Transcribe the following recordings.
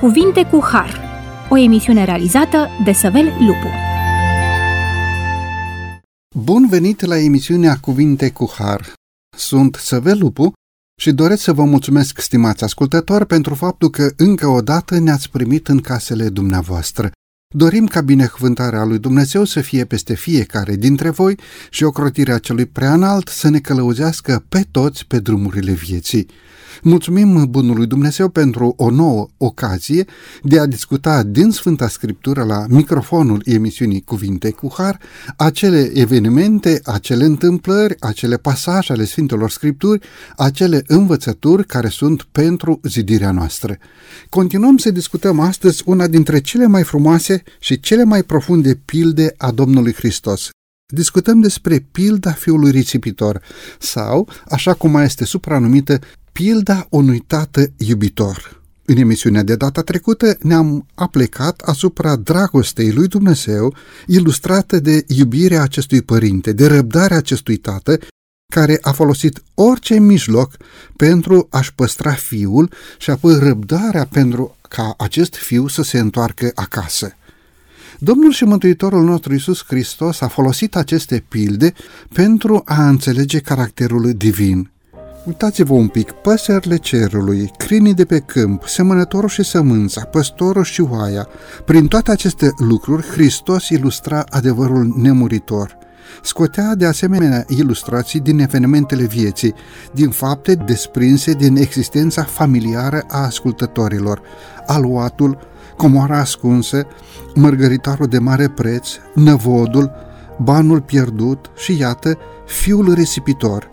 Cuvinte cu Har, o emisiune realizată de Săvel Lupu. Bun venit la emisiunea Cuvinte cu Har. Sunt Săvel Lupu și doresc să vă mulțumesc, stimați ascultători, pentru faptul că încă o dată ne-ați primit în casele dumneavoastră. Dorim ca binecuvântarea lui Dumnezeu să fie peste fiecare dintre voi și ocrotirea celui preanalt să ne călăuzească pe toți pe drumurile vieții. Mulțumim Bunului Dumnezeu pentru o nouă ocazie de a discuta din Sfânta Scriptură la microfonul emisiunii Cuvinte cu Har acele evenimente, acele întâmplări, acele pasaje ale Sfintelor Scripturi, acele învățături care sunt pentru zidirea noastră. Continuăm să discutăm astăzi una dintre cele mai frumoase și cele mai profunde pilde a Domnului Hristos, discutăm despre pilda fiului risipitor sau, așa cum mai este supranumită, Pilda unui tată iubitor. În emisiunea de data trecută ne-am aplecat asupra dragostei lui Dumnezeu, ilustrată de iubirea acestui părinte, de răbdarea acestui tată, care a folosit orice mijloc pentru a-și păstra fiul și apoi răbdarea pentru ca acest fiu să se întoarcă acasă. Domnul și Mântuitorul nostru Iisus Hristos a folosit aceste pilde pentru a înțelege caracterul divin. Uitați-vă un pic, păsările cerului, crinii de pe câmp, semănătorul și sămânța, păstorul și oaia, prin toate aceste lucruri, Hristos ilustra adevărul nemuritor. Scotea de asemenea ilustrații din evenimentele vieții, din fapte desprinse din existența familiară a ascultătorilor, aluatul, comoara ascunsă, mărgăritarul de mare preț, năvodul, banul pierdut și, iată, fiul risipitor –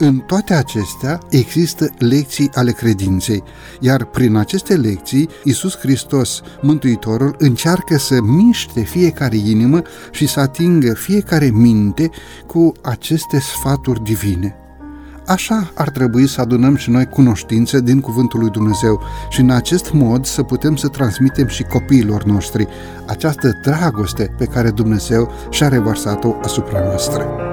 în toate acestea există lecții ale credinței, iar prin aceste lecții Isus Hristos, Mântuitorul, încearcă să miște fiecare inimă și să atingă fiecare minte cu aceste sfaturi divine. Așa ar trebui să adunăm și noi cunoștințe din Cuvântul lui Dumnezeu și în acest mod să putem să transmitem și copiilor noștri această dragoste pe care Dumnezeu și-a revărsat-o asupra noastră.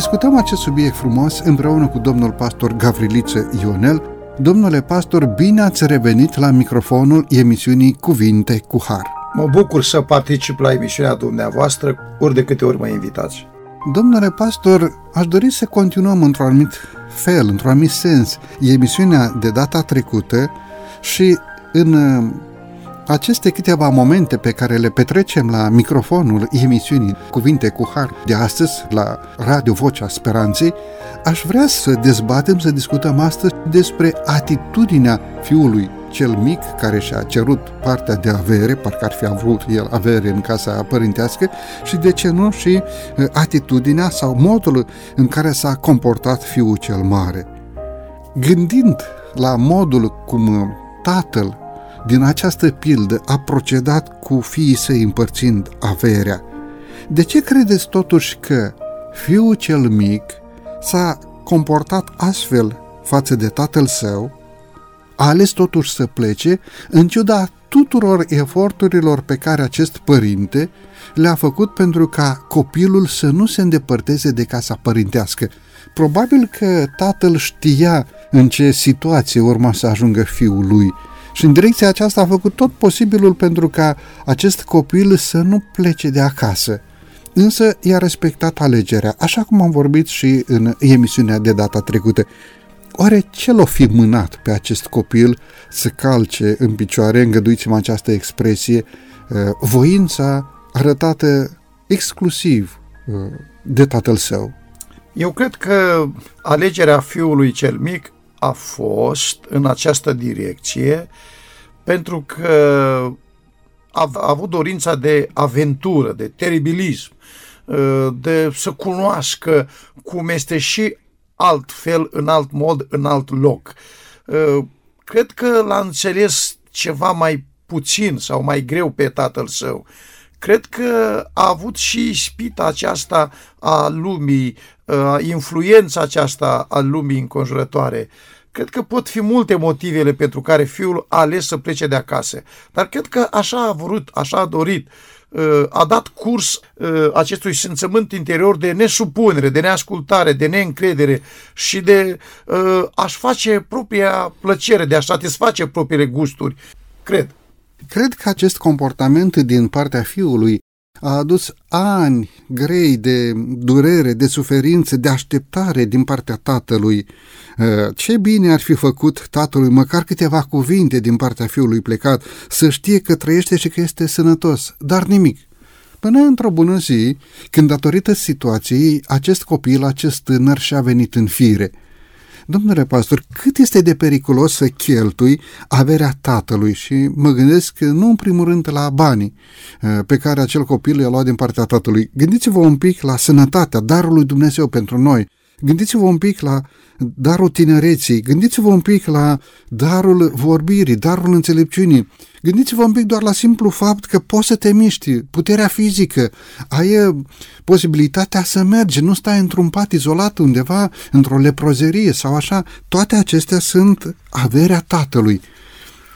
Discutăm acest subiect frumos împreună cu domnul pastor Gavriliță Ionel. Domnule pastor, bine ați revenit la microfonul emisiunii Cuvinte cu Har. Mă bucur să particip la emisiunea dumneavoastră ori de câte ori mă invitați. Domnule pastor, aș dori să continuăm într-un anumit fel, într-un anumit sens, emisiunea de data trecută și în aceste câteva momente pe care le petrecem la microfonul emisiunii Cuvinte cu Har de astăzi, la Radio Vocea Speranței, aș vrea să dezbatem, să discutăm astăzi despre atitudinea fiului cel mic care și-a cerut partea de avere, parcă ar fi avut el avere în casa părintească și de ce nu și uh, atitudinea sau modul în care s-a comportat fiul cel mare. Gândind la modul cum tatăl din această pildă a procedat cu fiii săi împărțind averea. De ce credeți totuși că fiul cel mic s-a comportat astfel față de tatăl său, a ales totuși să plece, în ciuda tuturor eforturilor pe care acest părinte le-a făcut pentru ca copilul să nu se îndepărteze de casa părintească. Probabil că tatăl știa în ce situație urma să ajungă fiul lui și în direcția aceasta a făcut tot posibilul pentru ca acest copil să nu plece de acasă. Însă i-a respectat alegerea, așa cum am vorbit și în emisiunea de data trecută. Oare ce l-o fi mânat pe acest copil să calce în picioare, îngăduiți-mă această expresie, uh, voința arătată exclusiv uh, de tatăl său? Eu cred că alegerea fiului cel mic a fost în această direcție pentru că a, a avut dorința de aventură, de teribilism, ă, de să cunoască cum este și altfel, în alt mod, în alt loc. Ă, cred că l-a înțeles ceva mai puțin sau mai greu pe tatăl său. Cred că a avut și spita aceasta a lumii, influența aceasta a lumii înconjurătoare Cred că pot fi multe motivele pentru care fiul a ales să plece de acasă, dar cred că așa a vrut, așa a dorit uh, a dat curs uh, acestui simțământ interior de nesupunere, de neascultare, de neîncredere și de uh, a-și face propria plăcere, de a satisface propriile gusturi. Cred. Cred că acest comportament din partea fiului a adus ani grei de durere, de suferință, de așteptare din partea tatălui. Uh, ce bine ar fi făcut tatălui măcar câteva cuvinte din partea fiului plecat, să știe că trăiește și că este sănătos, dar nimic. Până într-o bună zi, când datorită situației, acest copil, acest tânăr și-a venit în fire – Domnule pastor, cât este de periculos să cheltui averea tatălui și mă gândesc nu în primul rând la banii uh, pe care acel copil i-a luat din partea tatălui. Gândiți-vă un pic la sănătatea, darul lui Dumnezeu pentru noi. Gândiți-vă un pic la darul tinereții, gândiți-vă un pic la darul vorbirii, darul înțelepciunii, gândiți-vă un pic doar la simplu fapt că poți să te miști, puterea fizică, ai uh, posibilitatea să mergi, nu stai într-un pat izolat undeva, într-o leprozerie sau așa, toate acestea sunt averea tatălui.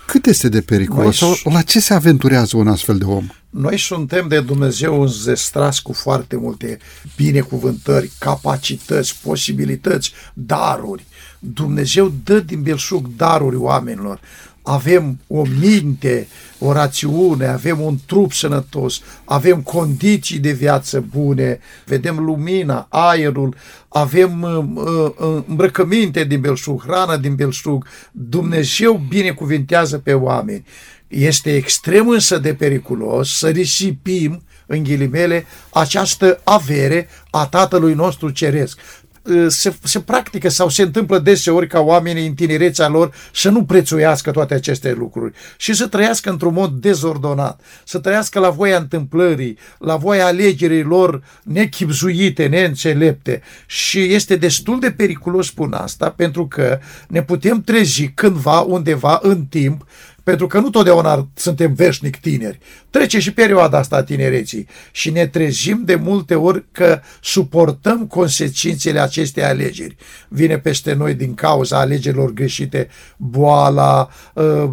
Cât este de periculos? Sau la ce se aventurează un astfel de om? Noi suntem de Dumnezeu înzestrați cu foarte multe binecuvântări, capacități, posibilități, daruri. Dumnezeu dă din belșug daruri oamenilor. Avem o minte, o rațiune, avem un trup sănătos, avem condiții de viață bune, vedem lumina, aerul, avem uh, uh, îmbrăcăminte din belșug, hrană din belșug. Dumnezeu binecuvintează pe oameni. Este extrem însă de periculos să risipim, în ghilimele, această avere a Tatălui nostru Ceresc. Uh, se, se practică sau se întâmplă deseori ca oamenii în tinerețea lor să nu prețuiască toate aceste lucruri și să trăiască într-un mod dezordonat, să trăiască la voia întâmplării, la voia alegerii lor nechipzuite, neînțelepte. Și este destul de periculos spun asta pentru că ne putem trezi cândva, undeva, în timp, pentru că nu totdeauna suntem veșnic tineri. Trece și perioada asta a tinereții și ne trezim de multe ori că suportăm consecințele acestei alegeri. Vine peste noi din cauza alegerilor greșite boala, uh,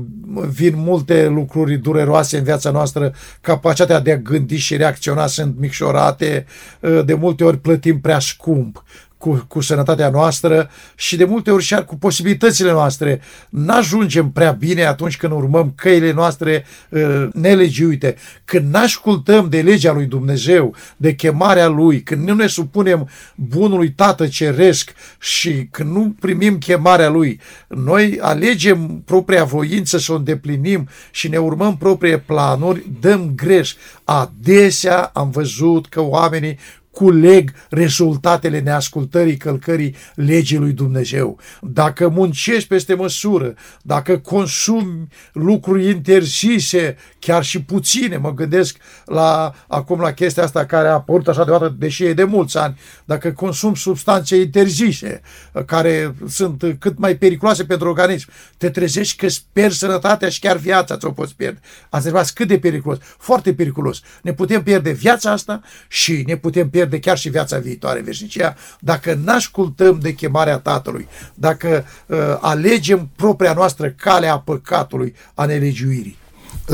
vin multe lucruri dureroase în viața noastră, capacitatea de a gândi și reacționa sunt micșorate, uh, de multe ori plătim prea scump cu, cu sănătatea noastră și de multe ori și cu posibilitățile noastre. N-ajungem prea bine atunci când urmăm căile noastre uh, nelegiuite, când n-ascultăm de legea lui Dumnezeu, de chemarea lui, când nu ne supunem bunului Tată Ceresc și când nu primim chemarea lui. Noi alegem propria voință să o îndeplinim și ne urmăm proprie planuri, dăm greș. Adesea am văzut că oamenii culeg rezultatele neascultării călcării legii lui Dumnezeu. Dacă muncești peste măsură, dacă consumi lucruri interzise, chiar și puține, mă gândesc la, acum la chestia asta care a apărut așa deodată, deși e de mulți ani, dacă consumi substanțe interzise, care sunt cât mai periculoase pentru organism, te trezești că sper sănătatea și chiar viața ți-o poți pierde. Ați cât de periculos? Foarte periculos. Ne putem pierde viața asta și ne putem pierde pierde chiar și viața viitoare, veșnicia, dacă n-ascultăm de chemarea Tatălui, dacă uh, alegem propria noastră cale a păcatului, a nelegiuirii.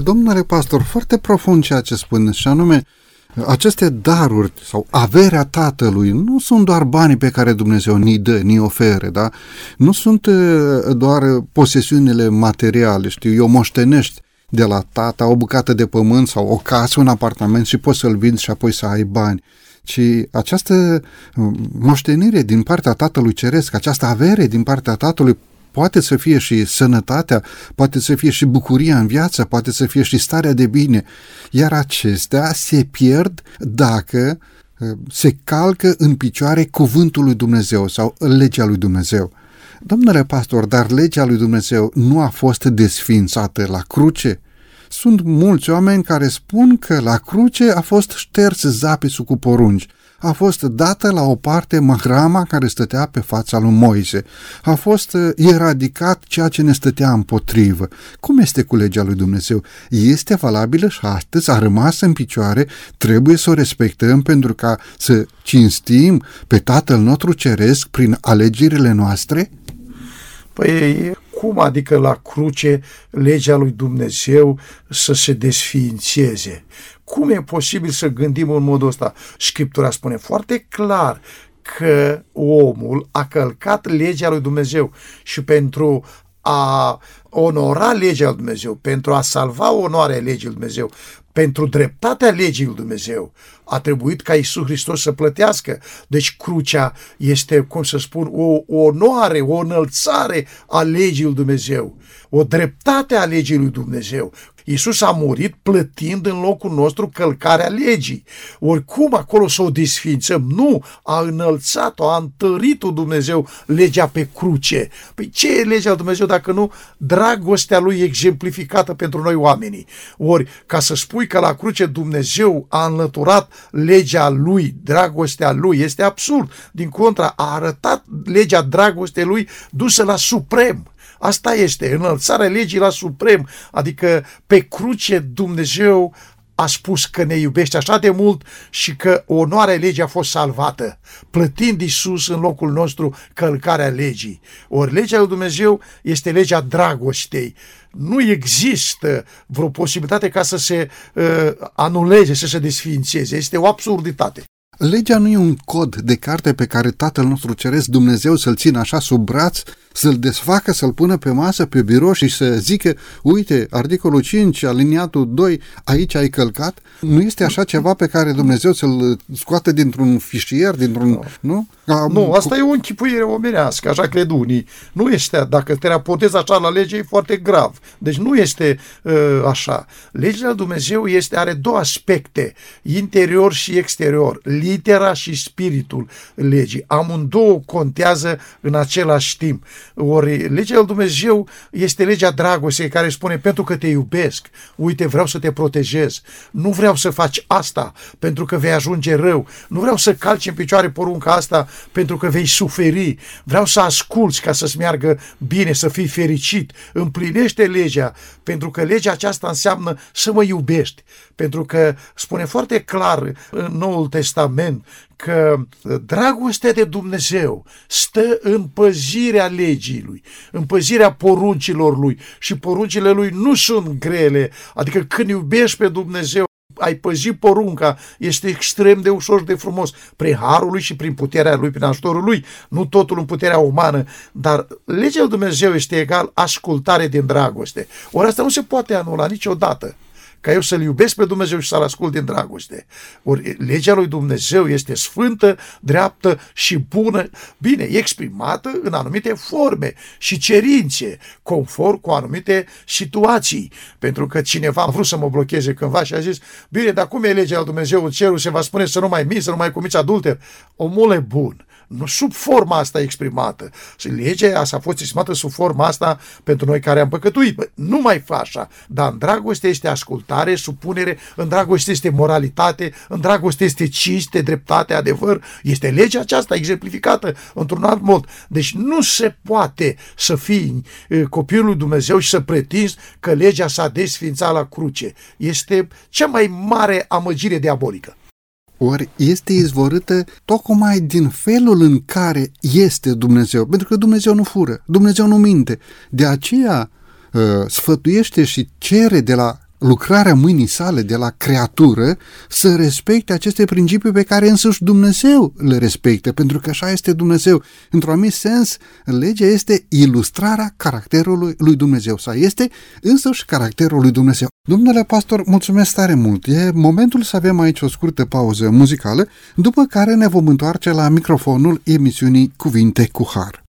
Domnule pastor, foarte profund ceea ce spuneți, și anume, aceste daruri sau averea Tatălui nu sunt doar banii pe care Dumnezeu ni dă, ni oferă, da? Nu sunt uh, doar posesiunile materiale, știu, eu moștenești de la tata o bucată de pământ sau o casă, un apartament și poți să-l vinzi și apoi să ai bani ci această uh, moștenire din partea Tatălui Ceresc, această avere din partea Tatălui poate să fie și sănătatea, poate să fie și bucuria în viață, poate să fie și starea de bine, iar acestea se pierd dacă uh, se calcă în picioare cuvântul lui Dumnezeu sau legea lui Dumnezeu. Domnule pastor, dar legea lui Dumnezeu nu a fost desfințată la cruce? Sunt mulți oameni care spun că la cruce a fost șters zapisul cu porunci, a fost dată la o parte mahrama care stătea pe fața lui Moise. A fost uh, eradicat ceea ce ne stătea împotrivă. Cum este cu legea lui Dumnezeu? Este valabilă și astăzi a rămas în picioare, trebuie să o respectăm pentru ca să cinstim pe Tatăl nostru Ceresc prin alegerile noastre? Păi cum adică la cruce legea lui Dumnezeu să se desființeze? Cum e posibil să gândim în modul ăsta? Scriptura spune foarte clar că omul a călcat legea lui Dumnezeu și pentru a onora legea lui Dumnezeu, pentru a salva onoarea legii lui Dumnezeu, pentru dreptatea legii lui Dumnezeu, a trebuit ca Isus Hristos să plătească. Deci crucea este, cum să spun, o, o onoare, o înălțare a legii lui Dumnezeu, o dreptate a legii lui Dumnezeu. Iisus a murit plătind în locul nostru călcarea legii. Oricum acolo să o desfințăm. Nu, a înălțat-o, a întărit-o Dumnezeu legea pe cruce. Păi ce e legea lui Dumnezeu dacă nu dragostea lui exemplificată pentru noi oamenii? Ori ca să spui că la cruce Dumnezeu a înlăturat legea lui, dragostea lui, este absurd. Din contra, a arătat legea dragostei lui dusă la suprem. Asta este, înălțarea legii la suprem, adică pe cruce Dumnezeu a spus că ne iubește așa de mult și că onoarea legii a fost salvată, plătind Isus în locul nostru călcarea legii. Ori legea lui Dumnezeu este legea dragostei. Nu există vreo posibilitate ca să se uh, anuleze, să se desființeze. Este o absurditate. Legea nu e un cod de carte pe care Tatăl nostru Ceresc Dumnezeu să-l țină așa sub braț, să-l desfacă, să-l pună pe masă, pe birou și să zică, uite, articolul 5, aliniatul 2, aici ai călcat. Nu este așa ceva pe care Dumnezeu să-l scoate dintr-un fișier, dintr-un... No. Nu? Ca, nu, asta e o închipuire omenească, așa cred unii. Nu este, dacă te raportezi așa la lege, e foarte grav. Deci nu este uh, așa. Legea Dumnezeu este, are două aspecte, interior și exterior litera și spiritul legii. Amândouă contează în același timp. Ori legea lui Dumnezeu este legea dragostei care spune pentru că te iubesc, uite vreau să te protejez, nu vreau să faci asta pentru că vei ajunge rău, nu vreau să calci în picioare porunca asta pentru că vei suferi, vreau să asculți ca să-ți meargă bine, să fii fericit, împlinește legea pentru că legea aceasta înseamnă să mă iubești, pentru că spune foarte clar în Noul Testament că dragostea de Dumnezeu stă în păzirea legii lui, în păzirea poruncilor lui și poruncile lui nu sunt grele, adică când iubești pe Dumnezeu ai păzi porunca, este extrem de ușor de frumos, prin harul lui și prin puterea lui, prin ajutorul lui, nu totul în puterea umană, dar legea lui Dumnezeu este egal ascultare din dragoste. Ori asta nu se poate anula niciodată ca eu să-L iubesc pe Dumnezeu și să-L ascult din dragoste. Ori legea lui Dumnezeu este sfântă, dreaptă și bună, bine, exprimată în anumite forme și cerințe, conform cu anumite situații. Pentru că cineva a vrut să mă blocheze cândva și a zis, bine, dar cum e legea lui Dumnezeu în cerul, se va spune să nu mai minți, să nu mai comiți adulter. Omule bun, nu sub forma asta exprimată. Și legea asta a fost exprimată sub forma asta pentru noi care am păcătuit. Bă, nu mai fa așa. Dar în dragoste este ascultare, supunere, în dragoste este moralitate, în dragoste este cinste, dreptate, adevăr. Este legea aceasta exemplificată într-un alt mod. Deci nu se poate să fii copilul lui Dumnezeu și să pretinzi că legea s-a desfințat la cruce. Este cea mai mare amăgire diabolică ori este izvorâtă tocmai din felul în care este Dumnezeu, pentru că Dumnezeu nu fură, Dumnezeu nu minte. De aceea uh, sfătuiește și cere de la lucrarea mâinii sale de la creatură să respecte aceste principii pe care însuși Dumnezeu le respectă, pentru că așa este Dumnezeu. Într-un anumit sens, legea este ilustrarea caracterului lui Dumnezeu, sau este însuși caracterul lui Dumnezeu. Domnule pastor, mulțumesc tare mult. E momentul să avem aici o scurtă pauză muzicală, după care ne vom întoarce la microfonul emisiunii Cuvinte cu Har.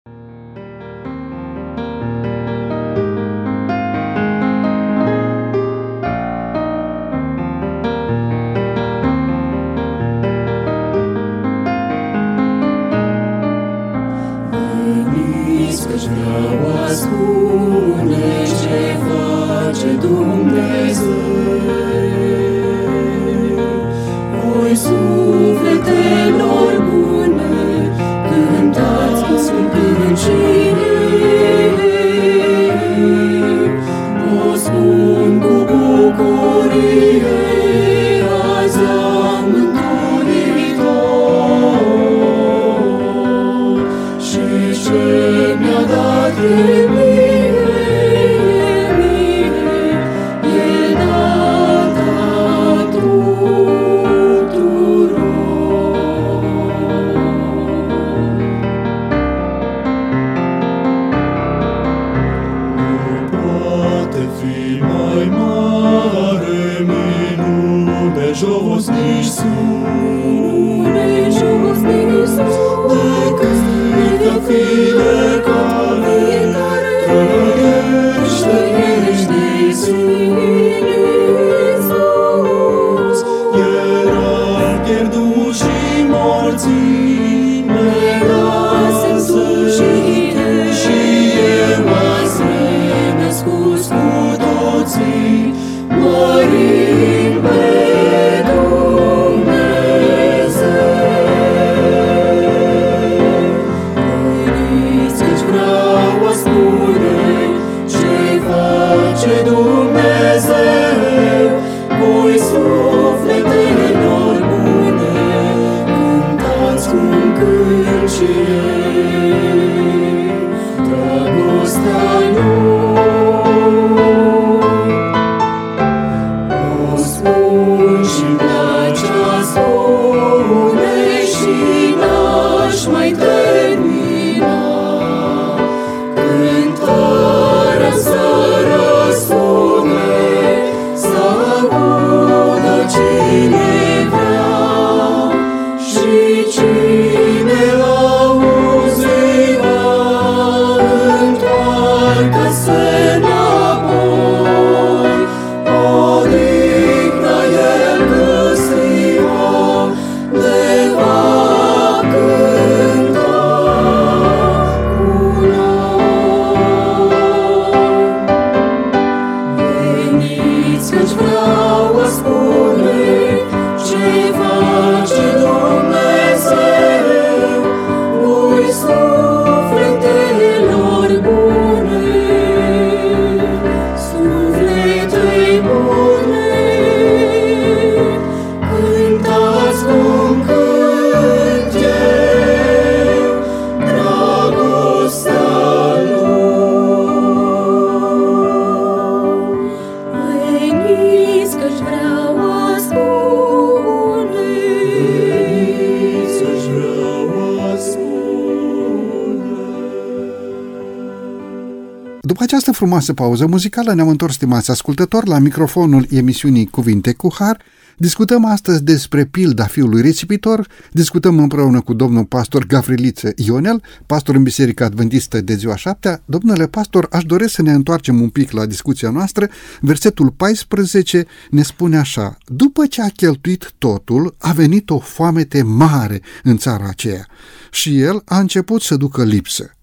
Frumoasă pauză muzicală ne-am întors, stimați ascultători, la microfonul emisiunii Cuvinte cu Har. Discutăm astăzi despre pilda fiului recipitor, discutăm împreună cu domnul pastor Gavriliță Ionel, pastor în Biserica Adventistă de ziua șaptea. Domnule pastor, aș dori să ne întoarcem un pic la discuția noastră. Versetul 14 ne spune așa, după ce a cheltuit totul, a venit o foamete mare în țara aceea și el a început să ducă lipsă.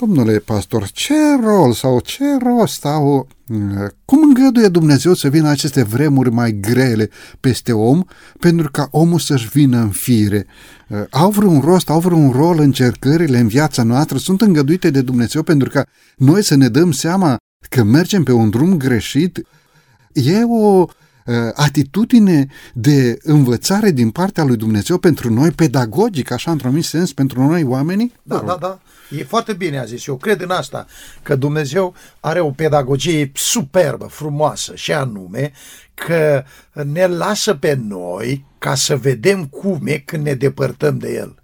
Domnule pastor, ce rol sau ce rost au, cum îngăduie Dumnezeu să vină aceste vremuri mai grele peste om pentru ca omul să-și vină în fire? Au vreun rost, au vreun rol încercările în viața noastră? Sunt îngăduite de Dumnezeu pentru ca noi să ne dăm seama că mergem pe un drum greșit? E o atitudine de învățare din partea lui Dumnezeu pentru noi, pedagogic, așa într-un sens, pentru noi oamenii? Da, da, da. E foarte bine, a zis. Eu cred în asta, că Dumnezeu are o pedagogie superbă, frumoasă, și anume că ne lasă pe noi ca să vedem cum e când ne depărtăm de El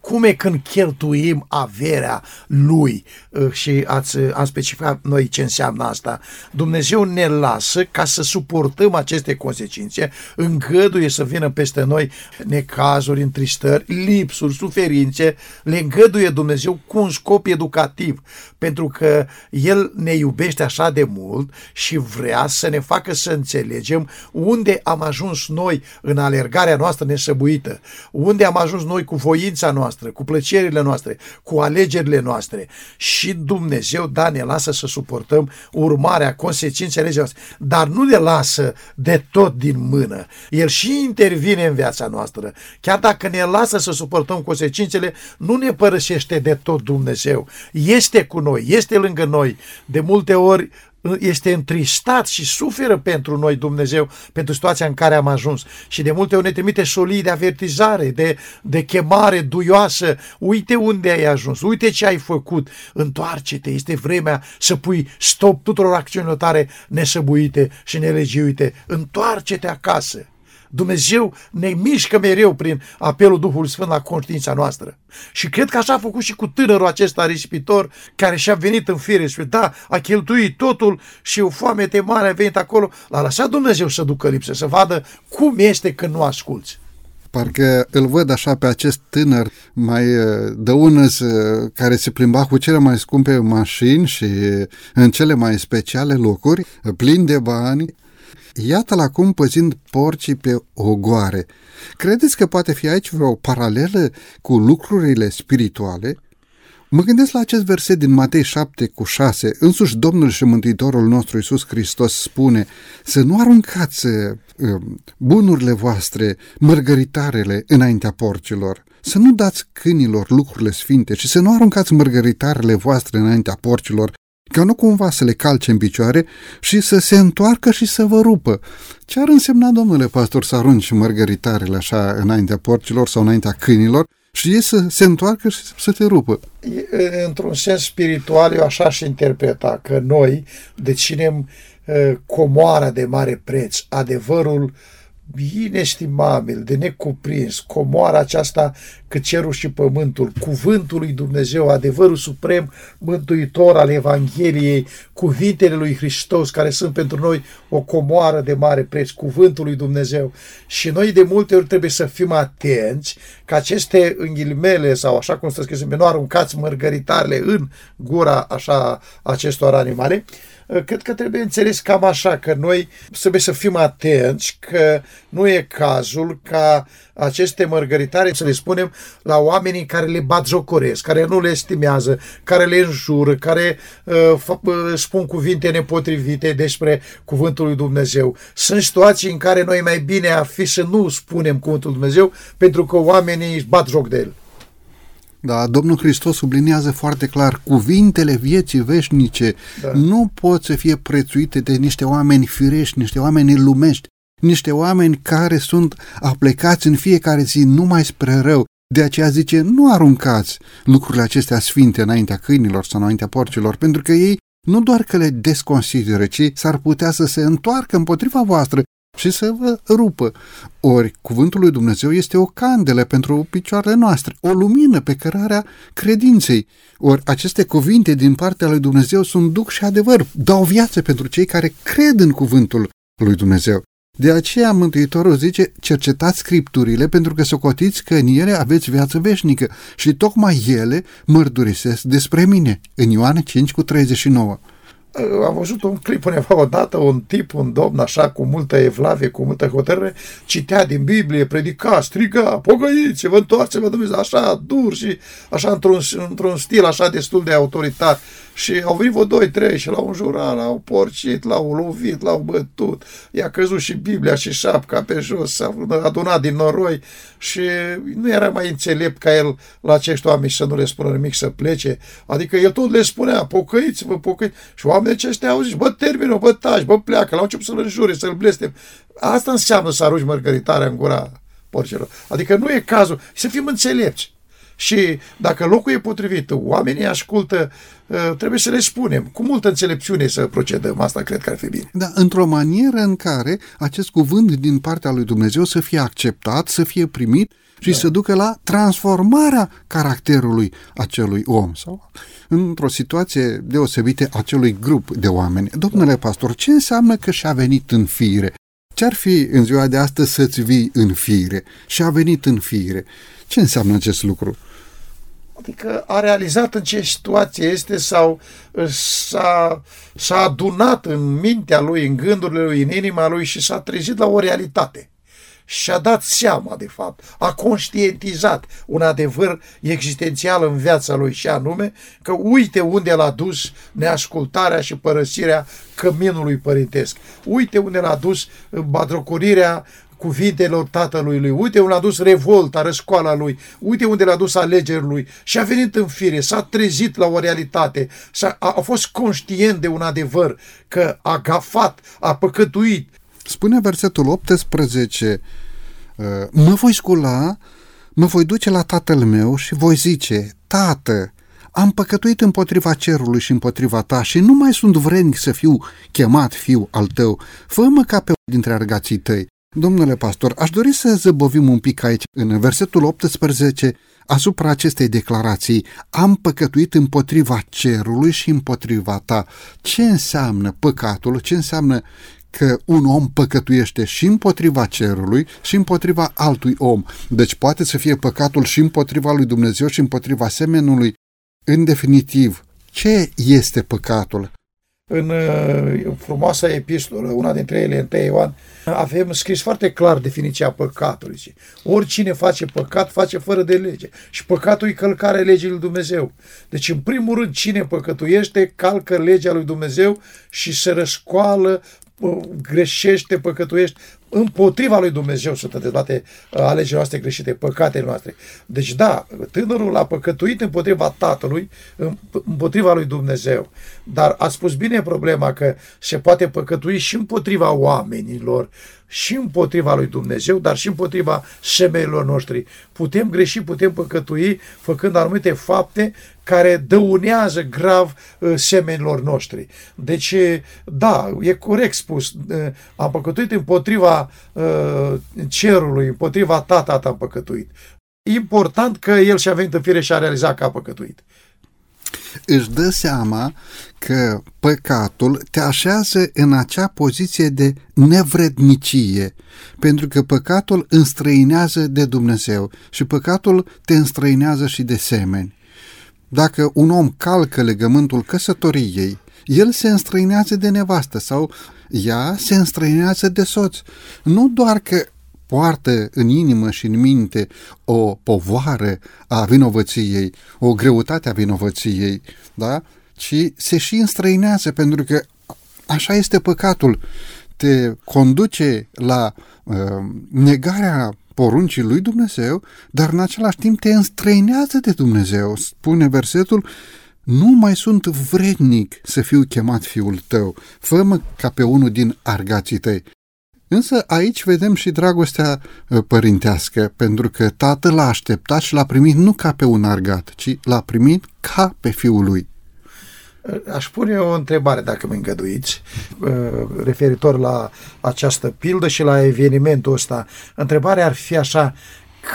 cum e când cheltuim averea lui uh, și ați, uh, am specificat noi ce înseamnă asta. Dumnezeu ne lasă ca să suportăm aceste consecințe, îngăduie să vină peste noi necazuri, întristări, lipsuri, suferințe, le îngăduie Dumnezeu cu un scop educativ, pentru că El ne iubește așa de mult și vrea să ne facă să înțelegem unde am ajuns noi în alergarea noastră nesăbuită, unde am ajuns noi cu voința noastră, noastră, cu plăcerile noastre, cu alegerile noastre. Și Dumnezeu, da, ne lasă să suportăm urmarea, consecințele legii noastre, dar nu ne lasă de tot din mână. El și intervine în viața noastră. Chiar dacă ne lasă să suportăm consecințele, nu ne părăsește de tot Dumnezeu. Este cu noi, este lângă noi. De multe ori este întristat și suferă pentru noi Dumnezeu, pentru situația în care am ajuns. Și de multe ori ne trimite solii de avertizare, de, de chemare duioasă. Uite unde ai ajuns, uite ce ai făcut, întoarce-te, este vremea să pui stop tuturor acțiunilor tale nesăbuite și nelegiuite. Întoarce-te acasă. Dumnezeu ne mișcă mereu prin apelul Duhului Sfânt la conștiința noastră. Și cred că așa a făcut și cu tânărul acesta risipitor care și-a venit în fire și da, a cheltuit totul și o foame de mare a venit acolo. L-a lăsat Dumnezeu să ducă lipsă, să vadă cum este când nu asculți. Parcă îl văd așa pe acest tânăr mai uh, dăunăs uh, care se plimba cu cele mai scumpe mașini și în cele mai speciale locuri, plin de bani, Iată-l acum păzind porcii pe ogoare. Credeți că poate fi aici vreo paralelă cu lucrurile spirituale? Mă gândesc la acest verset din Matei 7 cu 6. Însuși Domnul și Mântuitorul nostru Iisus Hristos spune să nu aruncați uh, bunurile voastre, mărgăritarele, înaintea porcilor. Să nu dați câinilor lucrurile sfinte și să nu aruncați mărgăritarele voastre înaintea porcilor, ca nu cumva să le calce în picioare și să se întoarcă și să vă rupă. Ce ar însemna, domnule pastor, să arunci mărgăritarele așa înaintea porcilor sau înaintea câinilor și ei să se întoarcă și să te rupă? Într-un sens spiritual, eu așa și interpreta că noi deținem comoara de mare preț, adevărul uh, inestimabil, de necuprins, comoara aceasta că cerul și pământul, cuvântul lui Dumnezeu, adevărul suprem, mântuitor al Evangheliei, cuvintele lui Hristos, care sunt pentru noi o comoară de mare preț, cuvântul lui Dumnezeu. Și noi de multe ori trebuie să fim atenți că aceste înghilimele sau așa cum stă scris nu aruncați mărgăritarele în gura așa acestor animale, Uh, cred că trebuie înțeles cam așa, că noi trebuie să fim atenți că nu e cazul ca aceste mărgăritare să le spunem la oamenii care le bat jocoresc, care nu le estimează, care le înjură, care uh, uh, spun cuvinte nepotrivite despre cuvântul lui Dumnezeu. Sunt situații în care noi mai bine ar fi să nu spunem cuvântul lui Dumnezeu pentru că oamenii își bat joc de el. Da, Domnul Hristos subliniază foarte clar, cuvintele vieții veșnice da. nu pot să fie prețuite de niște oameni firești, niște oameni lumești, niște oameni care sunt aplecați în fiecare zi numai spre rău. De aceea zice, nu aruncați lucrurile acestea sfinte înaintea câinilor sau înaintea porcilor, pentru că ei nu doar că le desconsideră, ci s-ar putea să se întoarcă împotriva voastră și să vă rupă. Ori cuvântul lui Dumnezeu este o candelă pentru picioarele noastre, o lumină pe cărarea credinței. Ori aceste cuvinte din partea lui Dumnezeu sunt duc și adevăr, dau viață pentru cei care cred în cuvântul lui Dumnezeu. De aceea Mântuitorul zice, cercetați scripturile pentru că socotiți că în ele aveți viață veșnică și tocmai ele mărturisesc despre mine. În Ioan 5 cu 39 am văzut un clip undeva odată, un tip, un domn așa cu multă evlavie, cu multă hotărâre, citea din Biblie, predica, striga, pogăiți-vă, întoarce-vă Dumnezeu, așa dur și așa într-un, într-un stil așa destul de autoritar. Și au venit vreo doi, trei și l-au înjurat, l-au porcit, l-au lovit, l-au bătut. I-a căzut și Biblia și șapca pe jos, s-a adunat din noroi și nu era mai înțelept ca el la acești oameni să nu le spună nimic să plece. Adică el tot le spunea, pocăiți-vă, pocăiți. Și oamenii aceștia au zis, bă, termină, bă, taci, bă, pleacă. L-au început să-l înjure, să-l blestem. Asta înseamnă să arunci mărgăritarea în gura porcilor. Adică nu e cazul. Să fim înțelepți. Și dacă locul e potrivit, oamenii ascultă, ă, trebuie să le spunem. Cu multă înțelepciune să procedăm. Asta cred că ar fi bine. Da, într-o manieră în care acest cuvânt din partea lui Dumnezeu să fie acceptat, să fie primit și da. să ducă la transformarea caracterului acelui om sau într-o situație deosebită acelui grup de oameni. Domnule pastor, ce înseamnă că și-a venit în fire? Ce-ar fi în ziua de astăzi să-ți vii în fire? Și a venit în fire. Ce înseamnă acest lucru? Adică a realizat în ce situație este sau s-a, s-a adunat în mintea lui, în gândurile lui, în inima lui și s-a trezit la o realitate și-a dat seama, de fapt, a conștientizat un adevăr existențial în viața lui și anume că uite unde l-a dus neascultarea și părăsirea căminului părintesc. Uite unde l-a dus badrocorirea cuvintelor tatălui lui, uite unde a dus revolta, răscoala lui, uite unde l-a dus alegerile lui și a venit în fire, s-a trezit la o realitate, a a, a fost conștient de un adevăr, că a gafat, a păcătuit. Spune versetul 18, uh, mă voi scula, mă voi duce la tatăl meu și voi zice, Tată, am păcătuit împotriva cerului și împotriva ta și nu mai sunt vrednic să fiu chemat fiu al tău. Fă-mă ca pe dintre argații tăi. Domnule pastor, aș dori să zăbovim un pic aici, în versetul 18, asupra acestei declarații. Am păcătuit împotriva cerului și împotriva ta. Ce înseamnă păcatul? Ce înseamnă că un om păcătuiește și împotriva cerului și împotriva altui om. Deci poate să fie păcatul și împotriva lui Dumnezeu și împotriva semenului. În definitiv, ce este păcatul? În uh, frumoasa epistolă, una dintre ele, în 1 Ioan, avem scris foarte clar definiția păcatului. Oricine face păcat, face fără de lege. Și păcatul e călcarea legii lui Dumnezeu. Deci, în primul rând, cine păcătuiește, calcă legea lui Dumnezeu și se răscoală greșește, păcătuiește, împotriva lui Dumnezeu sunt toate uh, alegerile noastre greșite, păcatele noastre. Deci da, tânărul a păcătuit împotriva tatălui, împotriva lui Dumnezeu. Dar a spus bine problema că se poate păcătui și împotriva oamenilor, și împotriva lui Dumnezeu, dar și împotriva semenilor noștri. Putem greși, putem păcătui făcând anumite fapte care dăunează grav uh, semenilor noștri. Deci, da, e corect spus, uh, am păcătuit împotriva uh, cerului, împotriva tata am păcătuit. Important că el și-a venit în fire și a realizat că a păcătuit își dă seama că păcatul te așează în acea poziție de nevrednicie, pentru că păcatul înstrăinează de Dumnezeu și păcatul te înstrăinează și de semeni. Dacă un om calcă legământul căsătoriei, el se înstrăinează de nevastă sau ea se înstrăinează de soț. Nu doar că poartă în inimă și în minte o povoară a vinovăției, o greutate a vinovăției, da? ci se și înstrăinează pentru că așa este păcatul. Te conduce la uh, negarea poruncii lui Dumnezeu, dar în același timp te înstrăinează de Dumnezeu. Spune versetul, nu mai sunt vrednic să fiu chemat fiul tău, fă ca pe unul din argații tăi. Însă aici vedem și dragostea uh, părintească, pentru că tatăl l-a așteptat și l-a primit nu ca pe un argat, ci l-a primit ca pe fiul lui. Uh, aș pune o întrebare, dacă mi îngăduiți, uh, referitor la această pildă și la evenimentul ăsta. Întrebarea ar fi așa,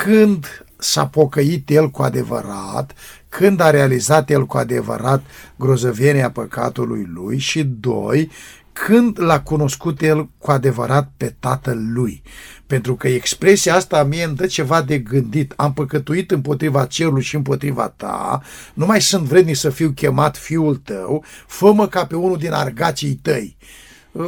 când s-a pocăit el cu adevărat, când a realizat el cu adevărat grozăvenia păcatului lui și, doi, când l-a cunoscut el cu adevărat pe tatăl lui. Pentru că expresia asta mie îmi dă ceva de gândit. Am păcătuit împotriva cerului și împotriva ta, nu mai sunt vrednic să fiu chemat fiul tău, fă ca pe unul din argacii tăi.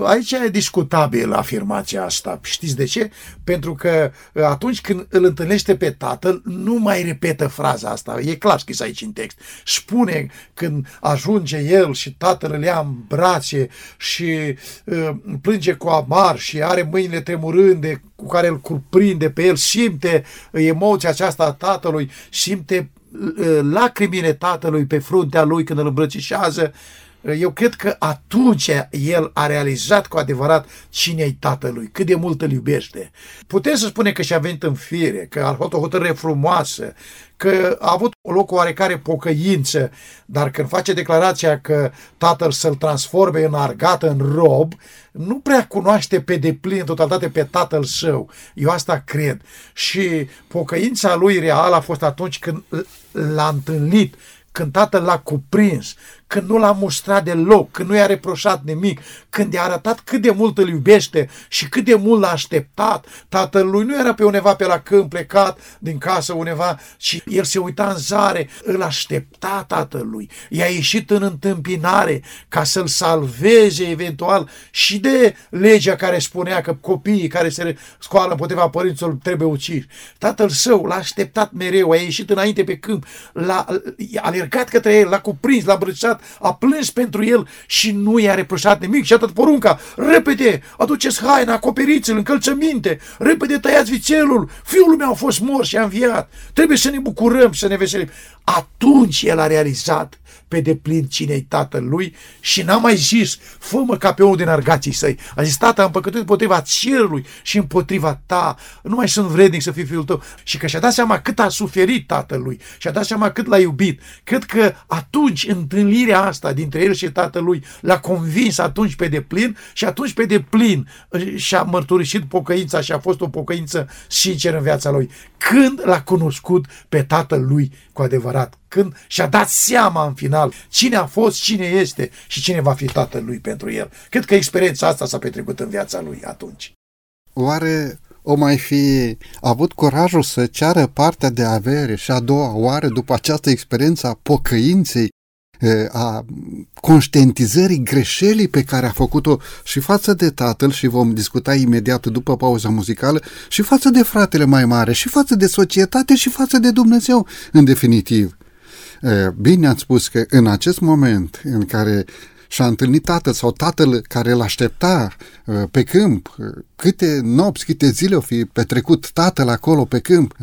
Aici e discutabil afirmația asta. Știți de ce? Pentru că uh, atunci când îl întâlnește pe tatăl, nu mai repetă fraza asta. E clar scris aici în text. Spune când ajunge el și tatăl îl ia în brațe și uh, plânge cu amar și are mâinile tremurânde cu care îl cuprinde pe el, simte emoția aceasta a tatălui, simte uh, lacrimile tatălui pe fruntea lui când îl îmbrățișează eu cred că atunci el a realizat cu adevărat cine e tatălui, cât de mult îl iubește. Putem să spunem că și-a venit în fire, că a avut o hotărâre frumoasă, că a avut o loc oarecare pocăință, dar când face declarația că tatăl să-l transforme în argată, în rob, nu prea cunoaște pe deplin, în totalitate, pe tatăl său. Eu asta cred. Și pocăința lui reală a fost atunci când l-a întâlnit, când tatăl l-a cuprins, când nu l-a mustrat deloc, când nu i-a reproșat nimic, când i-a arătat cât de mult îl iubește și cât de mult l-a așteptat. Tatălui nu era pe undeva pe la câmp plecat din casă undeva și el se uita în zare, îl aștepta tatălui. I-a ieșit în întâmpinare ca să-l salveze eventual și de legea care spunea că copiii care se scoală împotriva părinților trebuie uciși. Tatăl său l-a așteptat mereu, a ieșit înainte pe câmp, l-a alergat către el, l-a cuprins, l-a îmbrățișat rugat, a plâns pentru el și nu i-a reproșat nimic. Și a dat porunca, repede, aduceți haina, acoperiți-l, încălțăminte, repede tăiați vițelul, fiul meu a fost mort și a înviat, trebuie să ne bucurăm, să ne veselim. Atunci el a realizat pe deplin cine-i tatăl lui și n-a mai zis, fă-mă ca pe unul din argații săi. A zis, tata, am păcătuit împotriva cerului și împotriva ta. Nu mai sunt vrednic să fii fiul tău. Și că și-a dat seama cât a suferit tatălui și-a dat seama cât l-a iubit. Cred că atunci întâlnirea asta dintre el și tatălui l-a convins atunci pe deplin și atunci pe deplin uh, și-a mărturisit pocăința și a fost o pocăință sinceră în viața lui. Când l-a cunoscut pe tatăl lui cu adevărat, când și-a dat seama în final cine a fost, cine este și cine va fi tatăl lui pentru el. Cred că experiența asta s-a petrecut în viața lui atunci. Oare o mai fi avut curajul să ceară partea de avere și a doua oară după această experiență a pocăinței, a conștientizării greșelii pe care a făcut-o și față de tatăl, și vom discuta imediat după pauza muzicală, și față de fratele mai mare, și față de societate, și față de Dumnezeu, în definitiv. Bine ați spus că în acest moment în care și-a întâlnit tatăl sau tatăl care îl aștepta pe câmp, câte nopți, câte zile au fi petrecut tatăl acolo pe câmp,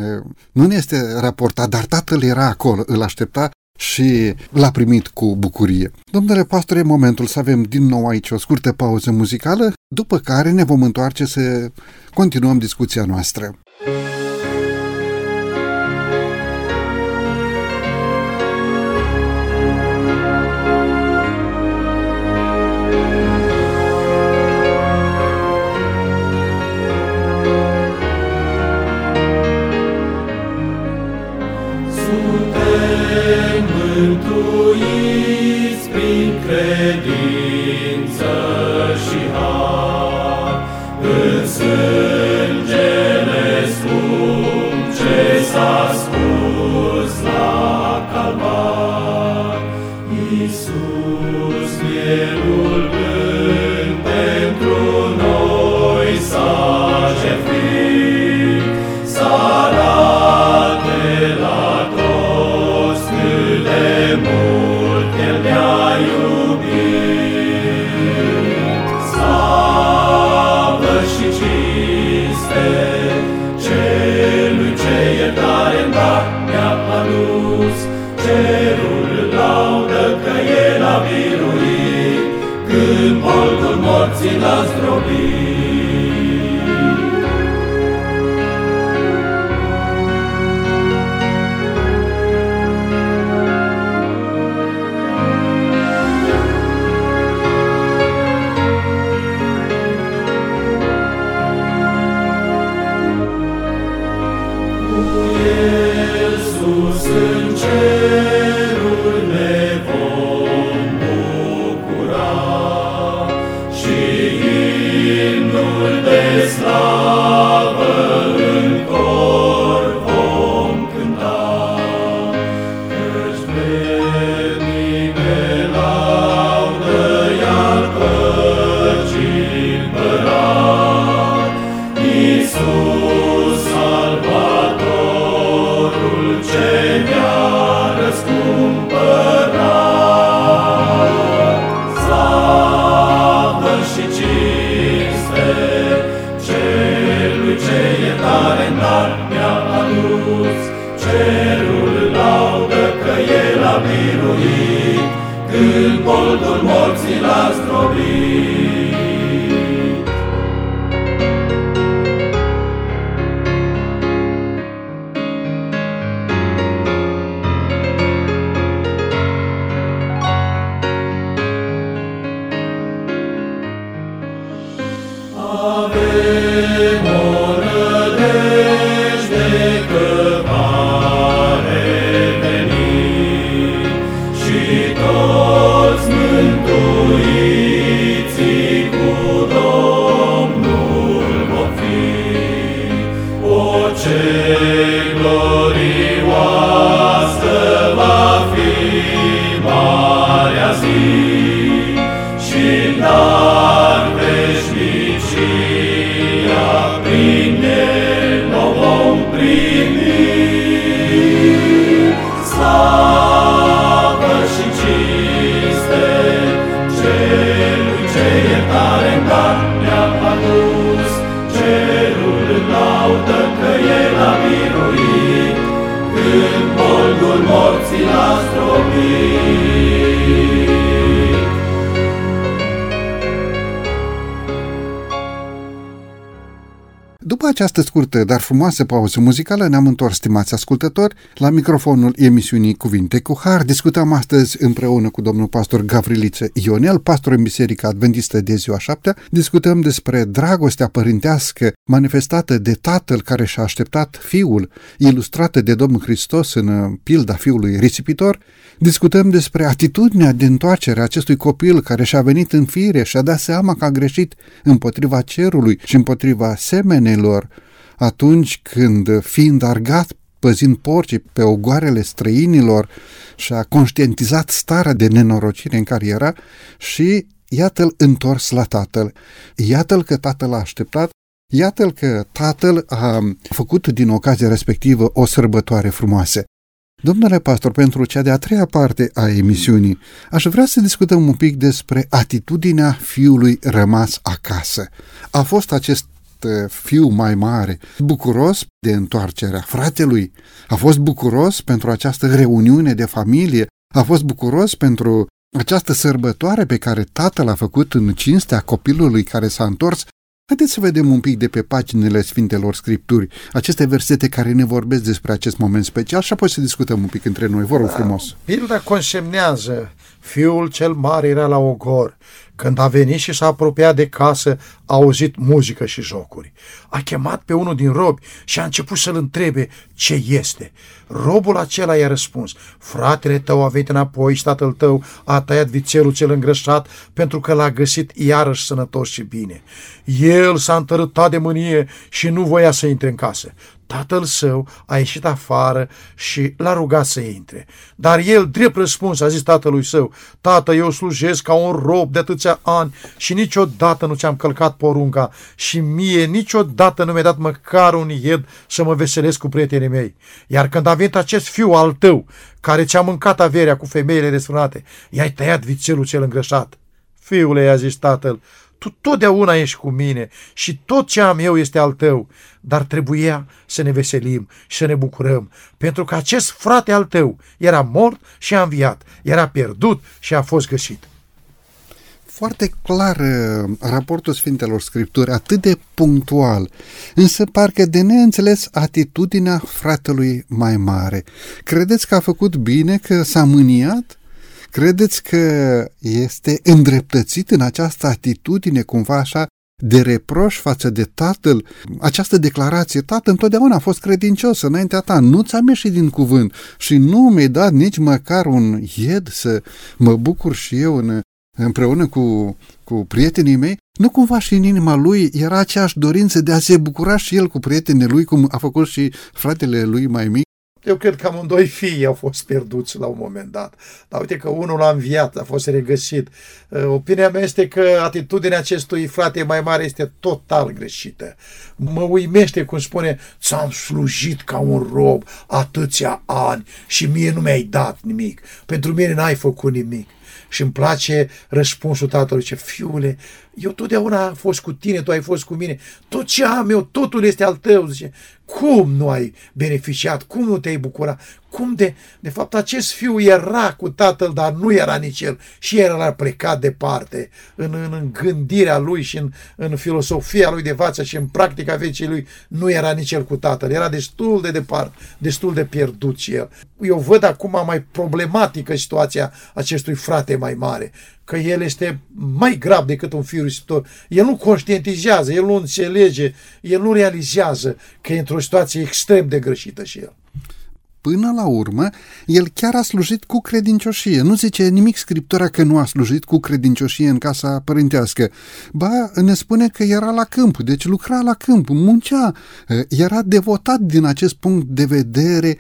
nu ne este raportat, dar tatăl era acolo, îl aștepta și l-a primit cu bucurie. Domnule pastor, e momentul să avem din nou aici o scurtă pauză muzicală, după care ne vom întoarce să continuăm discuția noastră. He toți So. în polgul morții l-a stropit. După această scurtă, dar frumoasă pauză muzicală, ne-am întors, stimați ascultători, la microfonul emisiunii Cuvinte cu Har. Discutăm astăzi împreună cu domnul pastor Gavriliță Ionel, pastor în Biserica Adventistă de ziua șaptea. Discutăm despre dragostea părintească manifestată de tatăl care și-a așteptat fiul, ilustrată de Domnul Hristos în pilda fiului risipitor. Discutăm despre atitudinea de întoarcere a acestui copil care și-a venit în fire și a dat seama că a greșit împotriva cerului și împotriva semenelor, atunci când, fiind argat păzind porcii pe ogoarele străinilor și-a conștientizat starea de nenorocire în care era și iată-l întors la tatăl. Iată-l că tatăl a așteptat Iată-l că tatăl a făcut din ocazia respectivă o sărbătoare frumoasă. Domnule pastor, pentru cea de-a treia parte a emisiunii, aș vrea să discutăm un pic despre atitudinea fiului rămas acasă. A fost acest uh, fiu mai mare, bucuros de întoarcerea fratelui, a fost bucuros pentru această reuniune de familie, a fost bucuros pentru această sărbătoare pe care tatăl a făcut în cinstea copilului care s-a întors. Haideți să vedem un pic de pe paginile Sfintelor Scripturi aceste versete care ne vorbesc despre acest moment special și apoi să discutăm un pic între noi. Vă rog da, frumos. Pilda consemnează, fiul cel mare era la ogor. Când a venit și s-a apropiat de casă, a auzit muzică și jocuri. A chemat pe unul din robi și a început să-l întrebe ce este. Robul acela i-a răspuns, fratele tău a venit înapoi și tatăl tău a tăiat vițelul cel îngrășat pentru că l-a găsit iarăși sănătos și bine. El s-a întărâtat de mânie și nu voia să intre în casă. Tatăl său a ieșit afară și l-a rugat să intre. Dar el, drept răspuns, a zis tatălui său, Tată, eu slujesc ca un rob de atâția ani și niciodată nu ți-am călcat porunca și mie niciodată nu mi-a dat măcar un ied să mă veselesc cu prietenii mei. Iar când a venit acest fiu al tău, care ți-a mâncat averea cu femeile desfrânate, i-ai tăiat vițelul cel îngrășat. Fiule, i-a zis tatăl, tu totdeauna ești cu mine și tot ce am eu este al tău, dar trebuia să ne veselim și să ne bucurăm, pentru că acest frate al tău era mort și a înviat, era pierdut și a fost găsit. Foarte clar uh, raportul Sfintelor Scripturi, atât de punctual, însă parcă de neînțeles atitudinea fratelui mai mare. Credeți că a făcut bine, că s-a mâniat? Credeți că este îndreptățit în această atitudine, cumva așa, de reproș față de tatăl, această declarație, tată, întotdeauna a fost credincios înaintea ta, nu ți-am ieșit din cuvânt și nu mi-ai dat nici măcar un ied să mă bucur și eu în, împreună cu, cu prietenii mei, nu cumva și în inima lui era aceeași dorință de a se bucura și el cu prietenii lui, cum a făcut și fratele lui mai mic, eu cred că amândoi fii au fost pierduți la un moment dat. Dar uite că unul a înviat, a fost regăsit. Uh, opinia mea este că atitudinea acestui frate mai mare este total greșită. Mă uimește cum spune, ți-am slujit ca un rob atâția ani și mie nu mi-ai dat nimic. Pentru mine n-ai făcut nimic. Și îmi place răspunsul tatălui, ce fiule, eu totdeauna am fost cu tine, tu ai fost cu mine, tot ce am eu, totul este al tău, zice. Cum nu ai beneficiat? Cum nu te-ai bucurat? Cum de... De fapt, acest fiu era cu tatăl, dar nu era nici el. Și el era plecat departe în, în, în gândirea lui și în, în filosofia lui de față și în practica vieții lui. Nu era nici el cu tatăl. Era destul de departe, destul de pierdut și el. Eu văd acum mai problematică situația acestui frate mai mare că el este mai grav decât un fiu risipitor. El nu conștientizează, el nu înțelege, el nu realizează că e într-o situație extrem de greșită și el până la urmă, el chiar a slujit cu credincioșie. Nu zice nimic scriptura că nu a slujit cu credincioșie în casa părintească. Ba, ne spune că era la câmp, deci lucra la câmp, muncea, era devotat din acest punct de vedere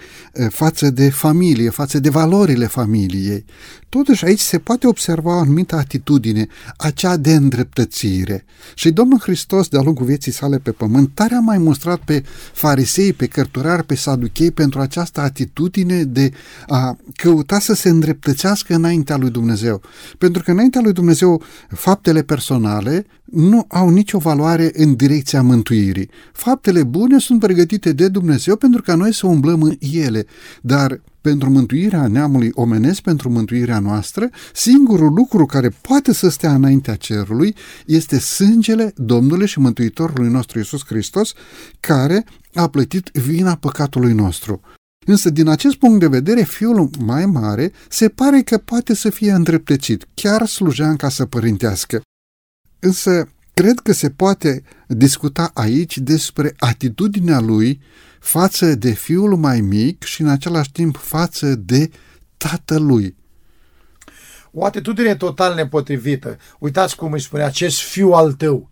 față de familie, față de valorile familiei. Totuși aici se poate observa o anumită atitudine, acea de îndreptățire. Și Domnul Hristos, de-a lungul vieții sale pe pământ, tare a mai mostrat pe farisei, pe cărturari, pe saduchei pentru această atitudine de a căuta să se îndreptățească înaintea lui Dumnezeu. Pentru că înaintea lui Dumnezeu faptele personale nu au nicio valoare în direcția mântuirii. Faptele bune sunt pregătite de Dumnezeu pentru ca noi să umblăm în ele, dar pentru mântuirea neamului omenesc, pentru mântuirea noastră, singurul lucru care poate să stea înaintea cerului este sângele Domnului și Mântuitorului nostru Iisus Hristos, care a plătit vina păcatului nostru. Însă, din acest punct de vedere, fiul mai mare se pare că poate să fie îndreptățit, chiar slujea în casă părintească. Însă, cred că se poate discuta aici despre atitudinea lui față de fiul mai mic și în același timp față de tatălui. O atitudine total nepotrivită. Uitați cum își spune, acest fiu al tău.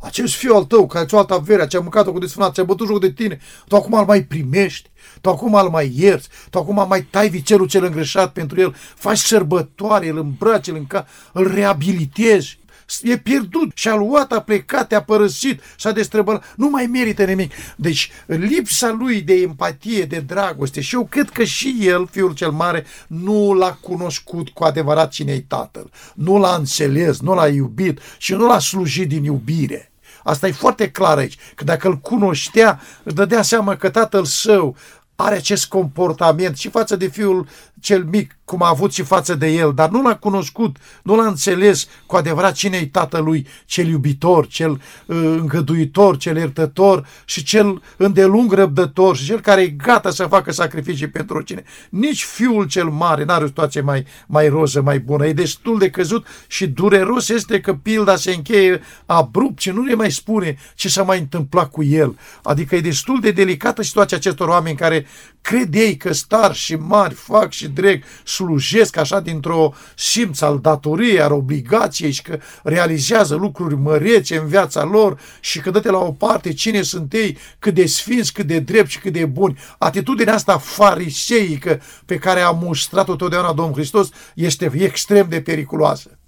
Acest fiu al tău, care ți-o altă avere, ce-a mâncat-o cu desfânat, ce-a bătut joc de tine, tu acum îl mai primești, tu acum îl mai ierți, tu acum mai tai vicelul cel îngreșat pentru el, faci sărbătoare, îl îmbraci, îl, înca, îl reabilitezi e pierdut și-a luat, a plecat, te-a părăsit, s-a destrăbălat, nu mai merită nimic. Deci lipsa lui de empatie, de dragoste și eu cred că și el, fiul cel mare, nu l-a cunoscut cu adevărat cine-i tatăl. Nu l-a înțeles, nu l-a iubit și nu l-a slujit din iubire. Asta e foarte clar aici, că dacă îl cunoștea, își dădea seama că tatăl său are acest comportament și față de fiul cel mic, cum a avut și față de el, dar nu l-a cunoscut, nu l-a înțeles cu adevărat cine e tatălui, cel iubitor, cel uh, îngăduitor, cel iertător și cel îndelung răbdător și cel care e gata să facă sacrificii pentru cine. Nici fiul cel mare n-are o situație mai, mai roză, mai bună. E destul de căzut și dureros este că pilda se încheie abrupt și nu ne mai spune ce s-a mai întâmplat cu el. Adică e destul de delicată situația acestor oameni care cred ei că star și mari fac și dreg, slujesc așa dintr-o simț al datoriei, al obligației și că realizează lucruri mărețe în viața lor și că dă-te la o parte cine sunt ei, cât de sfinți, cât de drept și cât de buni. Atitudinea asta fariseică pe care a mustrat-o totdeauna Domnul Hristos este extrem de periculoasă.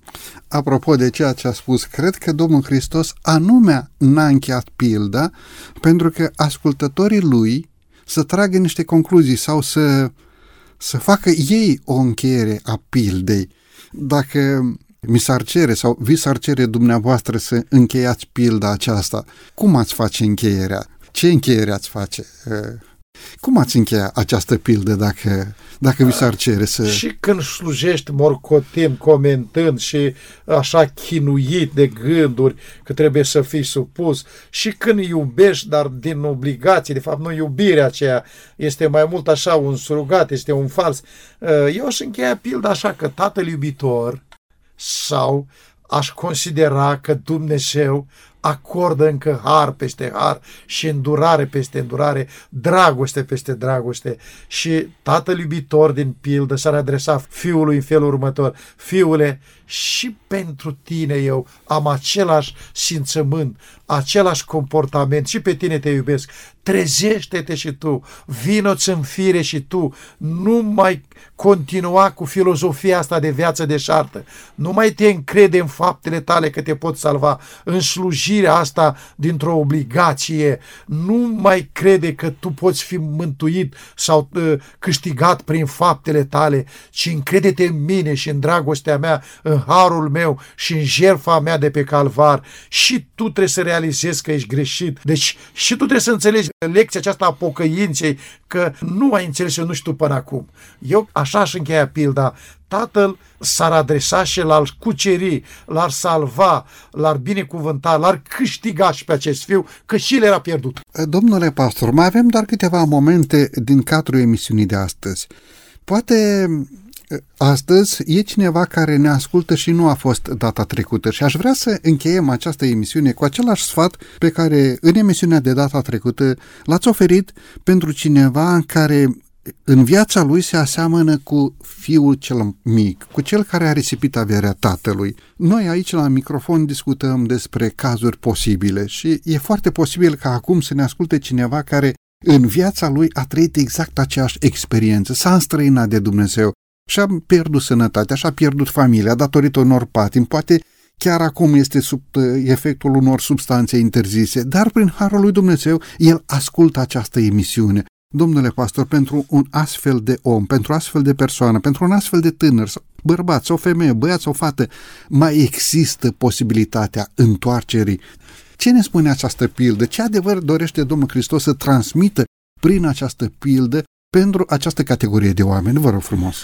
Apropo de ceea ce a spus, cred că Domnul Hristos anume n-a încheiat pilda pentru că ascultătorii lui să tragă niște concluzii sau să să facă ei o încheiere a pildei. Dacă mi s-ar cere sau vi s-ar cere dumneavoastră să încheiați pilda aceasta, cum ați face încheierea? Ce încheiere ați face? Cum ați încheia această pildă dacă, dacă vi s-ar cere să... Și când slujești morcotim, comentând și așa chinuit de gânduri că trebuie să fii supus și când iubești, dar din obligație, de fapt nu iubirea aceea este mai mult așa un surugat, este un fals. Eu aș încheia pilda așa că tatăl iubitor sau aș considera că Dumnezeu acordă încă har peste har și îndurare peste îndurare, dragoste peste dragoste. Și tatăl iubitor din pildă s-ar adresa fiului în felul următor, fiule, și pentru tine eu am același simțământ, același comportament. Și pe tine te iubesc. Trezește-te și tu, vino-ți în fire și tu, nu mai continua cu filozofia asta de viață deșartă, nu mai te încrede în faptele tale că te pot salva, în slujirea asta dintr-o obligație, nu mai crede că tu poți fi mântuit sau uh, câștigat prin faptele tale, ci încrede-te în mine și în dragostea mea, în harul meu și în jertfa mea de pe calvar și tu trebuie să realizezi că ești greșit. Deci și tu trebuie să înțelegi lecția aceasta a pocăinței că nu ai înțeles eu nu știu până acum. Eu așa aș încheia pilda. Tatăl s-ar adresa și l-ar cuceri, l-ar salva, l-ar binecuvânta, l-ar câștiga și pe acest fiu, că și el era pierdut. Domnule pastor, mai avem doar câteva momente din cadrul emisiunii de astăzi. Poate Astăzi e cineva care ne ascultă și nu a fost data trecută și aș vrea să încheiem această emisiune cu același sfat pe care în emisiunea de data trecută l-ați oferit pentru cineva care în viața lui se aseamănă cu fiul cel mic, cu cel care a risipit averea tatălui. Noi aici la microfon discutăm despre cazuri posibile și e foarte posibil ca acum să ne asculte cineva care în viața lui a trăit exact aceeași experiență, s-a înstrăinat de Dumnezeu, și-a pierdut sănătatea, și-a pierdut familia datorită unor patim, poate chiar acum este sub uh, efectul unor substanțe interzise, dar prin Harul lui Dumnezeu el ascultă această emisiune. Domnule pastor, pentru un astfel de om, pentru astfel de persoană, pentru un astfel de tânăr, bărbat sau femeie, băiat sau fată, mai există posibilitatea întoarcerii. Ce ne spune această pildă? Ce adevăr dorește Domnul Hristos să transmită prin această pildă pentru această categorie de oameni? Vă rog frumos.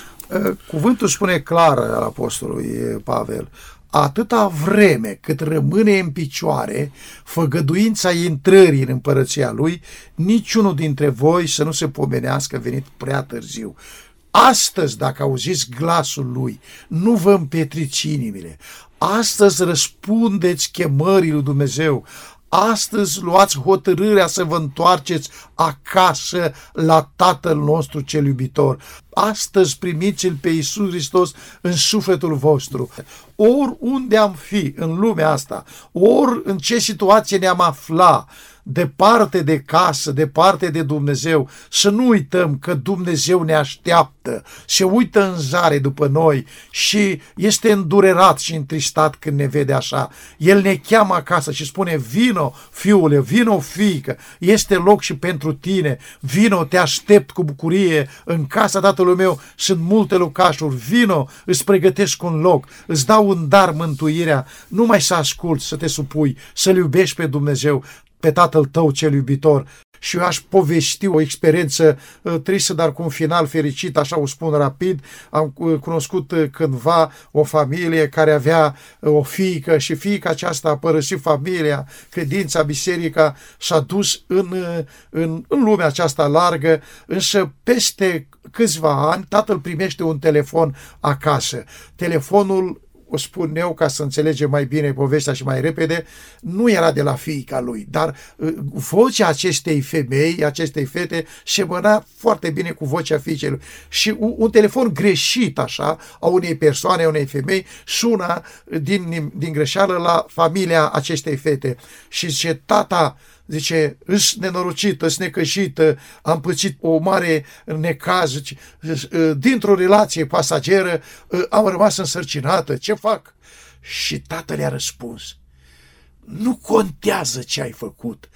Cuvântul spune clar al apostolului Pavel, atâta vreme cât rămâne în picioare făgăduința intrării în împărăția lui, niciunul dintre voi să nu se pomenească venit prea târziu. Astăzi, dacă auziți glasul lui, nu vă împetrici inimile. Astăzi răspundeți chemării lui Dumnezeu. Astăzi luați hotărârea să vă întoarceți acasă la Tatăl nostru cel iubitor. Astăzi primiți-L pe Iisus Hristos în sufletul vostru. Oriunde am fi în lumea asta, ori în ce situație ne-am afla, departe de casă, departe de Dumnezeu, să nu uităm că Dumnezeu ne așteaptă, se uită în zare după noi și este îndurerat și întristat când ne vede așa. El ne cheamă acasă și spune, vino fiule, vino fiică, este loc și pentru tine, vino, te aștept cu bucurie, în casa tatălui meu. Sunt multe locașuri, vino, îți pregătesc un loc, îți dau un dar mântuirea, numai să asculți, să te supui, să-L iubești pe Dumnezeu, pe tatăl tău cel iubitor și eu aș povesti o experiență uh, tristă, dar cu un final fericit, așa o spun rapid. Am uh, cunoscut uh, cândva o familie care avea o fiică și fiica aceasta a părăsit familia, credința, biserica, s-a dus în, în, în lumea aceasta largă, însă peste câțiva ani tatăl primește un telefon acasă. Telefonul o spun eu ca să înțelegem mai bine povestea și mai repede, nu era de la fiica lui, dar uh, vocea acestei femei, acestei fete, semăna foarte bine cu vocea fiicei lui. Și un, un telefon greșit, așa, a unei persoane, a unei femei, suna din, din greșeală la familia acestei fete. Și zice, tata, zice, îs nenorocită, îs necășită, am pățit o mare necaz, zice, dintr-o relație pasageră am rămas însărcinată, ce fac? Și tatăl i-a răspuns, nu contează ce ai făcut,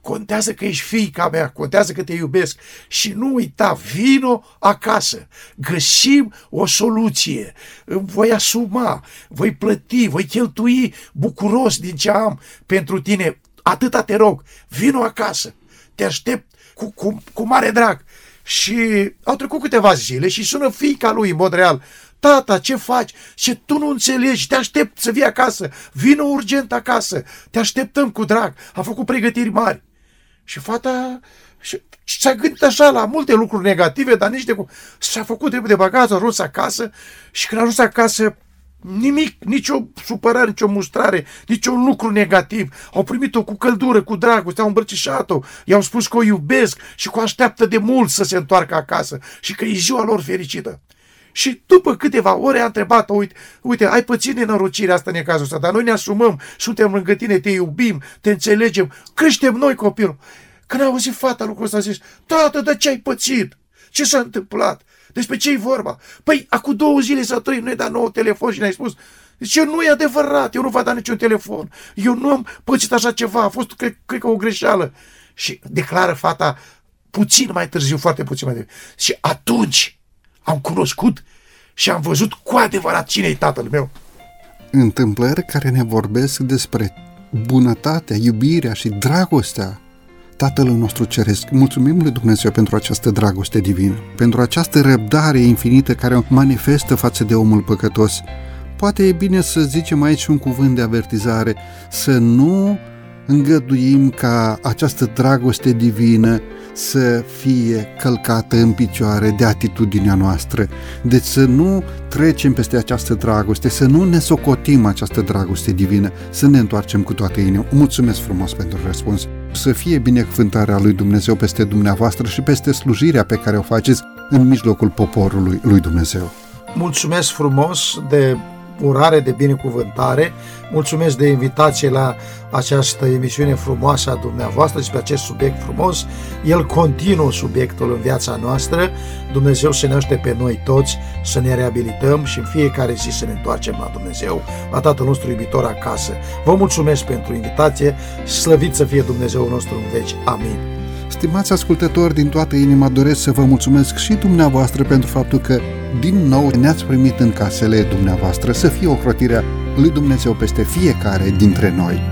contează că ești fiica mea, contează că te iubesc și nu uita, vino acasă, găsim o soluție, voi asuma, voi plăti, voi cheltui bucuros din ce am pentru tine, Atâta te rog, vino acasă, te aștept cu, cu, cu mare drag. Și au trecut câteva zile și sună fiica lui în mod real. Tata, ce faci? Și tu nu înțelegi, te aștept să vii acasă, vino urgent acasă, te așteptăm cu drag, a făcut pregătiri mari. Și fata și, și s-a gândit așa la multe lucruri negative, dar nici de cum. S-a făcut trebuie de bagaj, a ajuns acasă și când a ajuns acasă Nimic, nicio supărare, nicio mustrare, niciun lucru negativ. Au primit-o cu căldură, cu dragoste, au îmbrăcișat-o, i-au spus că o iubesc și că o așteaptă de mult să se întoarcă acasă și că e ziua lor fericită. Și după câteva ore a întrebat-o, uite, uite, ai pățit nenorocirea asta în cazul ăsta, dar noi ne asumăm, suntem lângă tine, te iubim, te înțelegem, creștem noi copilul. Când a auzit fata lucrul ăsta, a zis, tată, de ce ai pățit? Ce s-a întâmplat? Despre ce e vorba? Păi, acum două zile sau trei nu-i dat nou telefon și ne-ai spus Zice, nu e adevărat, eu nu v-am dat niciun telefon. Eu nu am pățit așa ceva, a fost, cred, cred că, o greșeală. Și declară fata puțin mai târziu, foarte puțin mai târziu. Și atunci am cunoscut și am văzut cu adevărat cine e tatăl meu. Întâmplări care ne vorbesc despre bunătatea, iubirea și dragostea Tatălui nostru Ceresc, mulțumim lui Dumnezeu pentru această dragoste divină, pentru această răbdare infinită care o manifestă față de omul păcătos. Poate e bine să zicem aici un cuvânt de avertizare, să nu îngăduim ca această dragoste divină să fie călcată în picioare de atitudinea noastră. Deci să nu trecem peste această dragoste, să nu ne socotim această dragoste divină, să ne întoarcem cu toată inima. Mulțumesc frumos pentru răspuns. Să fie binecuvântarea lui Dumnezeu peste dumneavoastră și peste slujirea pe care o faceți în mijlocul poporului lui Dumnezeu. Mulțumesc frumos de urare de binecuvântare. Mulțumesc de invitație la această emisiune frumoasă a dumneavoastră despre acest subiect frumos. El continuă subiectul în viața noastră. Dumnezeu să ne aștept pe noi toți să ne reabilităm și în fiecare zi să ne întoarcem la Dumnezeu, la Tatăl nostru iubitor acasă. Vă mulțumesc pentru invitație. Slăvit să fie Dumnezeu nostru în veci. Amin. Stimați ascultători, din toată inima doresc să vă mulțumesc și dumneavoastră pentru faptul că din nou ne-ați primit în casele dumneavoastră să fie o crotire lui Dumnezeu peste fiecare dintre noi.